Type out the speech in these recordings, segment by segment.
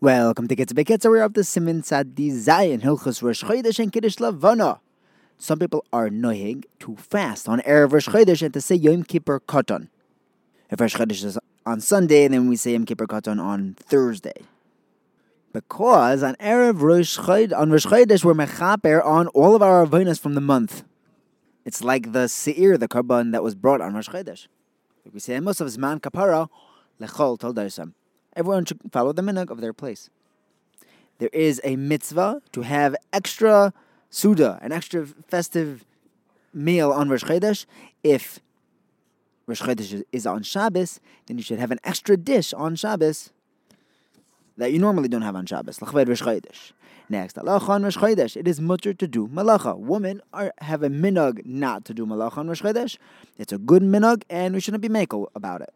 Welcome to Kitzur Kitzur. We're up to Simin Sadi Zayin Hilchus Rosh Chodesh and Kiddush Lavana. Some people are nohig to fast on Erev Rosh Chodesh and to say Yom Kippur Katan. If Rosh Chodesh is on Sunday, then we say Yom Kippur Katan on Thursday. Because on Erev Rosh Chodesh, on Rosh Chodesh, we're mechaper on all of our avonas from the month. It's like the seir, the korban that was brought on Rosh Chodesh. We say, most of Zman Kapara Lechol Tol Everyone should follow the minhag of their place. There is a mitzvah to have extra suda, an extra festive meal on Rosh Chodesh. If Rosh Chodesh is on Shabbos, then you should have an extra dish on Shabbos that you normally don't have on Shabbos. L'chved Rosh Chodesh. Next, halacha on Rosh Chodesh. It is mutter to do malacha. Women are, have a minhag not to do malacha on Rosh Chodesh. It's a good minhag, and we shouldn't be makel about it.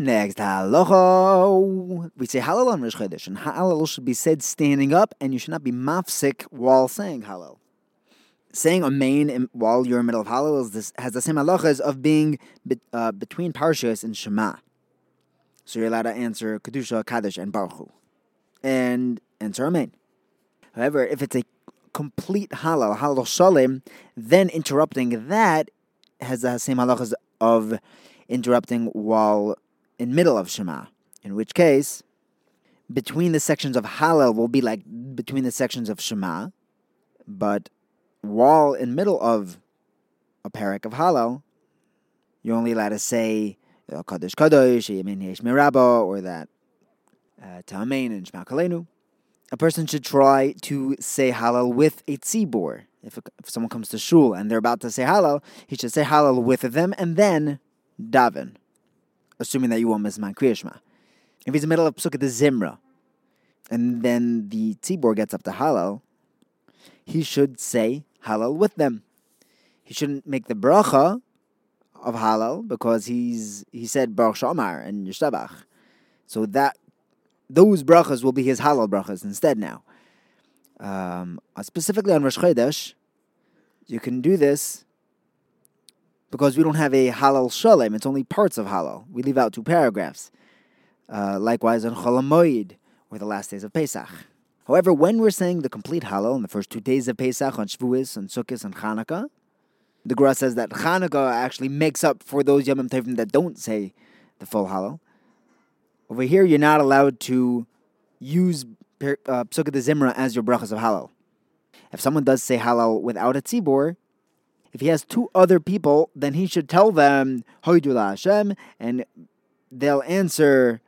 Next, halacha. We say Hallel on Rosh Chodesh, and Hallel should be said standing up, and you should not be mafsik while saying Hallel. Saying amen while you're in the middle of Hallel is this, has the same halachas of being be, uh, between parshas and shema. So you're allowed to answer kedusha, kaddish, and baruch Hu. and answer amen. However, if it's a complete Hallel, Hallel shalem, then interrupting that has the same halachas of interrupting while in middle of Shema, in which case, between the sections of Hallel will be like between the sections of Shema, but while in middle of a parak of Hallel, you're only allowed to say Kadosh Kadosh, Yemin Yesh Mirabo, or that uh, Ta'amein and Shema Kalenu. A person should try to say Hallel with a tzibor. If, if someone comes to shul and they're about to say Hallel, he should say Hallel with them and then daven assuming that you won't miss man Kriyashma. If he's in the middle of Pesukei D'Zimra, and then the Tzibor gets up to Hallel, he should say Hallel with them. He shouldn't make the bracha of Hallel because he's he said Baruch She'amar and Yishtabach. So that those brachas will be his Hallel brachas instead now. Um, specifically on Rosh Chodesh, you can do this because we don't have a Hallel shalem. It's only parts of Hallel. We leave out two paragraphs. Uh, likewise on Cholamoid, or the last days of Pesach. However, when we're saying the complete Hallel in the first two days of Pesach on Shavuos, on Sukkot, and Chanukah, the Gra says that Chanukah actually makes up for those Yom Tovim that don't say the full Hallel. Over here, you're not allowed to use uh, Pesukei Zimra as your brachas of Hallel. If someone does say Hallel without a tzibor, if he has two other people, then he should tell them Hoidula Hashem, and they'll answer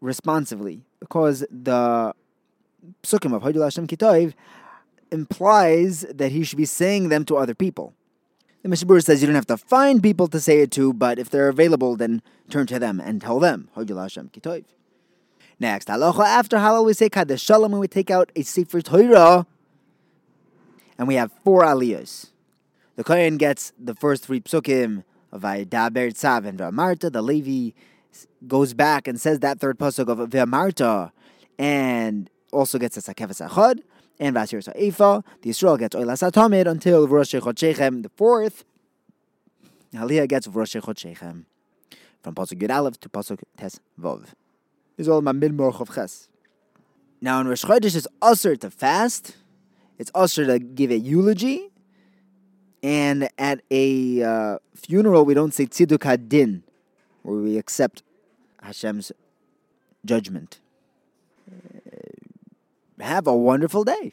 responsively because the psukim of Hoidula Hashem Kitov implies that he should be saying them to other people. The Mishabur says you don't have to find people to say it to, but if they're available, then turn to them and tell them Hoidula Hashem Kitov. Next, after Hallel we say Kaddish Shalem and we take out a Sefer Torah, and we have four aliyahs. The Kohen gets the first three psukim of Vayidaber Tzav and V'amarta. The Levi goes back and says that third pasuk of V'amarta and also gets a Sakevas Achad and Vasir Sa'ifa. The Israel gets Oilas Atomid until Rosh Chodshechem, the fourth. Aliyah gets Rosh Chodshechem. From Pasuk Yud Aleph to Pasuk Tes Vov. This is all my Midmor of Ches. Now in Rosh Chodesh it's usher to fast. It's usher to give a eulogy. And at a uh, funeral, we don't say tziduk hadin, where we accept Hashem's judgment. Uh, have a wonderful day.